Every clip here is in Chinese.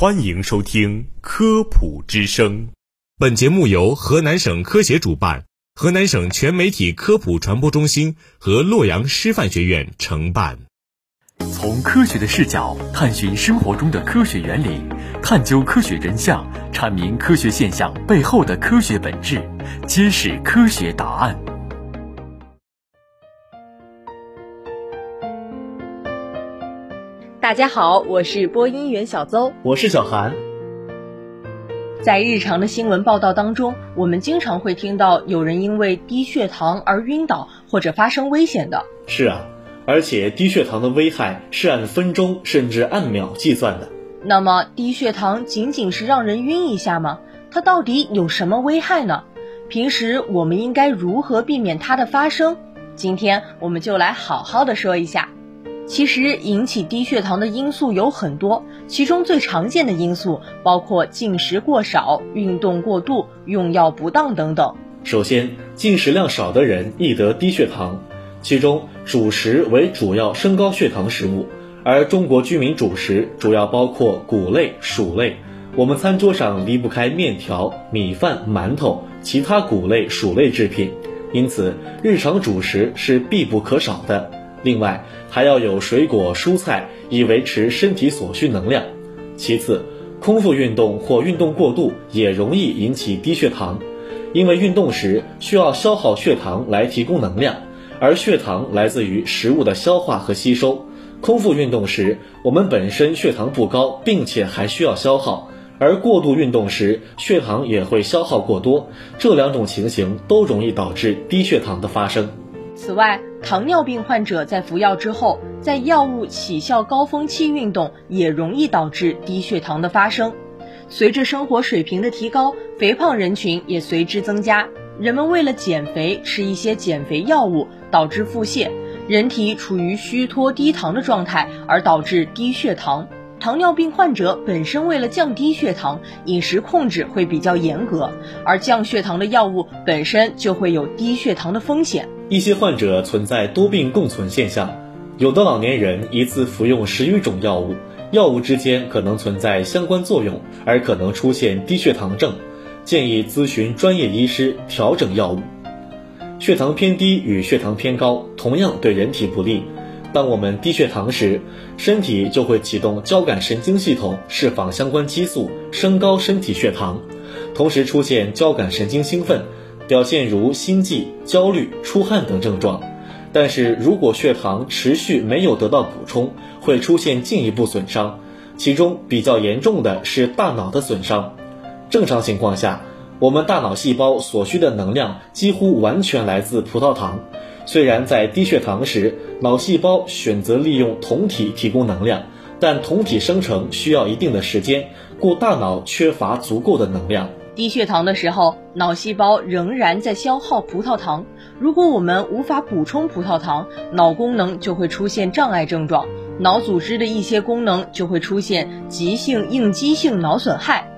欢迎收听《科普之声》，本节目由河南省科协主办，河南省全媒体科普传播中心和洛阳师范学院承办。从科学的视角探寻生活中的科学原理，探究科学真相，阐明科学现象背后的科学本质，揭示科学答案。大家好，我是播音员小邹，我是小韩。在日常的新闻报道当中，我们经常会听到有人因为低血糖而晕倒或者发生危险的。是啊，而且低血糖的危害是按分钟甚至按秒计算的。那么，低血糖仅仅是让人晕一下吗？它到底有什么危害呢？平时我们应该如何避免它的发生？今天我们就来好好的说一下。其实引起低血糖的因素有很多，其中最常见的因素包括进食过少、运动过度、用药不当等等。首先，进食量少的人易得低血糖，其中主食为主要升高血糖食物，而中国居民主食主要包括谷类、薯类，我们餐桌上离不开面条、米饭、馒头、其他谷类、薯类制品，因此日常主食是必不可少的。另外，还要有水果、蔬菜，以维持身体所需能量。其次，空腹运动或运动过度也容易引起低血糖，因为运动时需要消耗血糖来提供能量，而血糖来自于食物的消化和吸收。空腹运动时，我们本身血糖不高，并且还需要消耗，而过度运动时血糖也会消耗过多，这两种情形都容易导致低血糖的发生。此外，糖尿病患者在服药之后，在药物起效高峰期运动也容易导致低血糖的发生。随着生活水平的提高，肥胖人群也随之增加。人们为了减肥吃一些减肥药物，导致腹泻，人体处于虚脱低糖的状态，而导致低血糖。糖尿病患者本身为了降低血糖，饮食控制会比较严格，而降血糖的药物本身就会有低血糖的风险。一些患者存在多病共存现象，有的老年人一次服用十余种药物，药物之间可能存在相关作用，而可能出现低血糖症，建议咨询专业医师调整药物。血糖偏低与血糖偏高同样对人体不利。当我们低血糖时，身体就会启动交感神经系统释放相关激素，升高身体血糖，同时出现交感神经兴奋。表现如心悸、焦虑、出汗等症状，但是如果血糖持续没有得到补充，会出现进一步损伤，其中比较严重的是大脑的损伤。正常情况下，我们大脑细胞所需的能量几乎完全来自葡萄糖，虽然在低血糖时，脑细胞选择利用酮体提供能量，但酮体生成需要一定的时间，故大脑缺乏足够的能量。低血糖的时候，脑细胞仍然在消耗葡萄糖。如果我们无法补充葡萄糖，脑功能就会出现障碍症状，脑组织的一些功能就会出现急性应激性脑损害。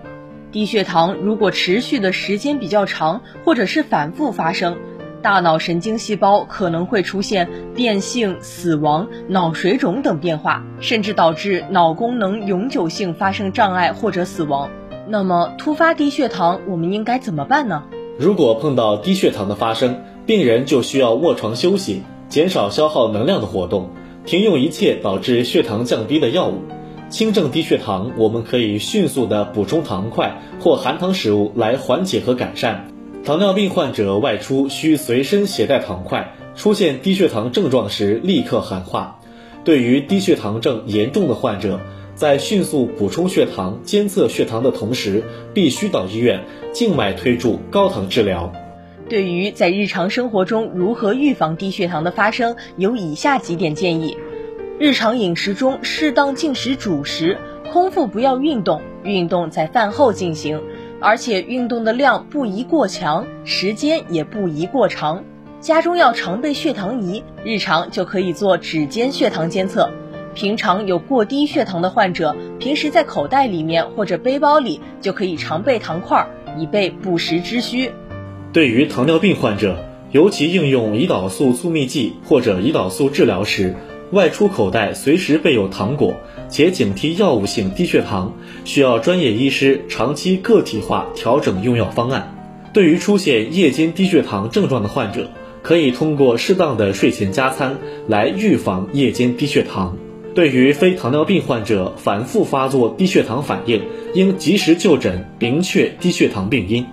低血糖如果持续的时间比较长，或者是反复发生，大脑神经细胞可能会出现变性、死亡、脑水肿等变化，甚至导致脑功能永久性发生障碍或者死亡。那么突发低血糖，我们应该怎么办呢？如果碰到低血糖的发生，病人就需要卧床休息，减少消耗能量的活动，停用一切导致血糖降低的药物。轻症低血糖，我们可以迅速的补充糖块或含糖食物来缓解和改善。糖尿病患者外出需随身携带糖块，出现低血糖症状时立刻喊话。对于低血糖症严重的患者。在迅速补充血糖、监测血糖的同时，必须到医院静脉推注高糖治疗。对于在日常生活中如何预防低血糖的发生，有以下几点建议：日常饮食中适当进食主食，空腹不要运动，运动在饭后进行，而且运动的量不宜过强，时间也不宜过长。家中要常备血糖仪，日常就可以做指尖血糖监测。平常有过低血糖的患者，平时在口袋里面或者背包里就可以常备糖块，以备不时之需。对于糖尿病患者，尤其应用胰岛素促泌剂或者胰岛素治疗时，外出口袋随时备有糖果，且警惕药物性低血糖，需要专业医师长期个体化调整用药方案。对于出现夜间低血糖症状的患者，可以通过适当的睡前加餐来预防夜间低血糖。对于非糖尿病患者反复发作低血糖反应，应及时就诊，明确低血糖病因。